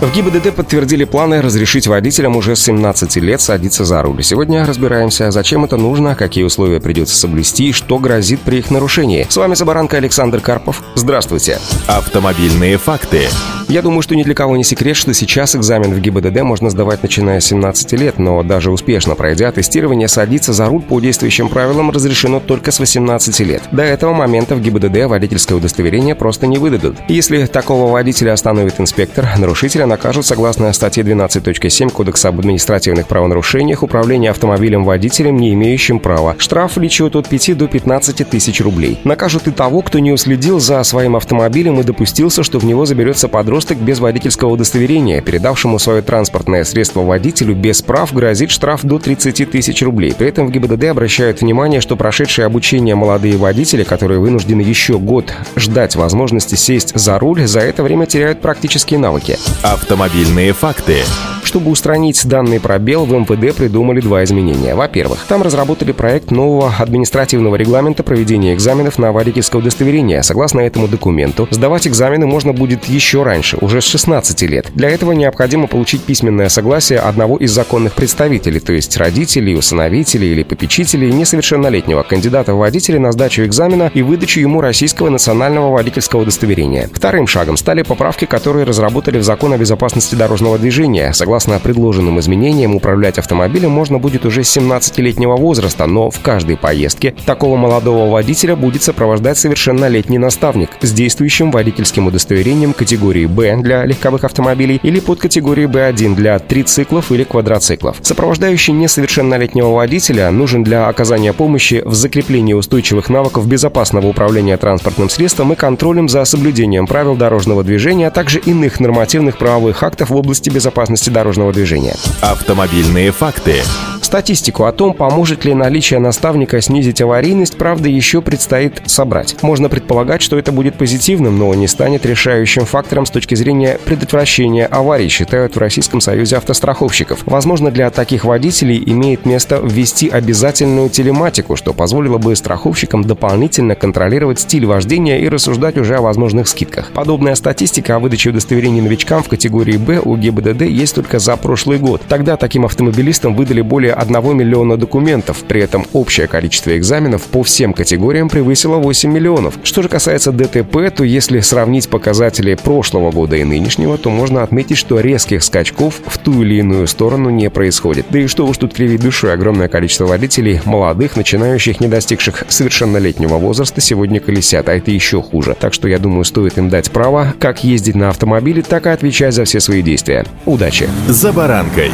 В ГИБДД подтвердили планы разрешить водителям уже с 17 лет садиться за руль. Сегодня разбираемся, зачем это нужно, какие условия придется соблюсти и что грозит при их нарушении. С вами Забаранка Александр Карпов. Здравствуйте. Автомобильные факты. Я думаю, что ни для кого не секрет, что сейчас экзамен в ГИБДД можно сдавать начиная с 17 лет, но даже успешно пройдя тестирование, садиться за руль по действующим правилам разрешено только с 18 лет. До этого момента в ГИБДД водительское удостоверение просто не выдадут. Если такого водителя остановит инспектор, нарушителя накажут согласно статье 12.7 Кодекса об административных правонарушениях управление автомобилем водителем, не имеющим права. Штраф влечет от 5 до 15 тысяч рублей. Накажут и того, кто не уследил за своим автомобилем и допустился, что в него заберется подросток без водительского удостоверения, передавшему свое транспортное средство водителю без прав, грозит штраф до 30 тысяч рублей. При этом в ГИБДД обращают внимание, что прошедшие обучение молодые водители, которые вынуждены еще год ждать возможности сесть за руль, за это время теряют практические навыки. Автомобильные факты. Чтобы устранить данный пробел, в МВД придумали два изменения. Во-первых, там разработали проект нового административного регламента проведения экзаменов на водительское удостоверение. Согласно этому документу, сдавать экзамены можно будет еще раньше, уже с 16 лет. Для этого необходимо получить письменное согласие одного из законных представителей, то есть родителей, усыновителей или попечителей несовершеннолетнего кандидата в водители на сдачу экзамена и выдачу ему российского национального водительского удостоверения. Вторым шагом стали поправки, которые разработали в закон о безопасности дорожного движения. Согласно Согласно предложенным изменениям, управлять автомобилем можно будет уже с 17-летнего возраста, но в каждой поездке такого молодого водителя будет сопровождать совершеннолетний наставник с действующим водительским удостоверением категории «Б» для легковых автомобилей или под категорией «Б1» для трициклов или квадроциклов. Сопровождающий несовершеннолетнего водителя нужен для оказания помощи в закреплении устойчивых навыков безопасного управления транспортным средством и контролем за соблюдением правил дорожного движения, а также иных нормативных правовых актов в области безопасности дорожного дорожного движения. Автомобильные факты. Статистику о том, поможет ли наличие наставника снизить аварийность, правда, еще предстоит собрать. Можно предполагать, что это будет позитивным, но не станет решающим фактором с точки зрения предотвращения аварий, считают в Российском союзе автостраховщиков. Возможно, для таких водителей имеет место ввести обязательную телематику, что позволило бы страховщикам дополнительно контролировать стиль вождения и рассуждать уже о возможных скидках. Подобная статистика о выдаче удостоверений новичкам в категории «Б» у ГИБДД есть только за прошлый год. Тогда таким автомобилистам выдали более 1 миллиона документов. При этом общее количество экзаменов по всем категориям превысило 8 миллионов. Что же касается ДТП, то если сравнить показатели прошлого года и нынешнего, то можно отметить, что резких скачков в ту или иную сторону не происходит. Да и что уж тут кривить душой, огромное количество водителей, молодых, начинающих, не достигших совершеннолетнего возраста, сегодня колесят, а это еще хуже. Так что я думаю, стоит им дать право как ездить на автомобиле, так и отвечать за все свои действия. Удачи! «За баранкой».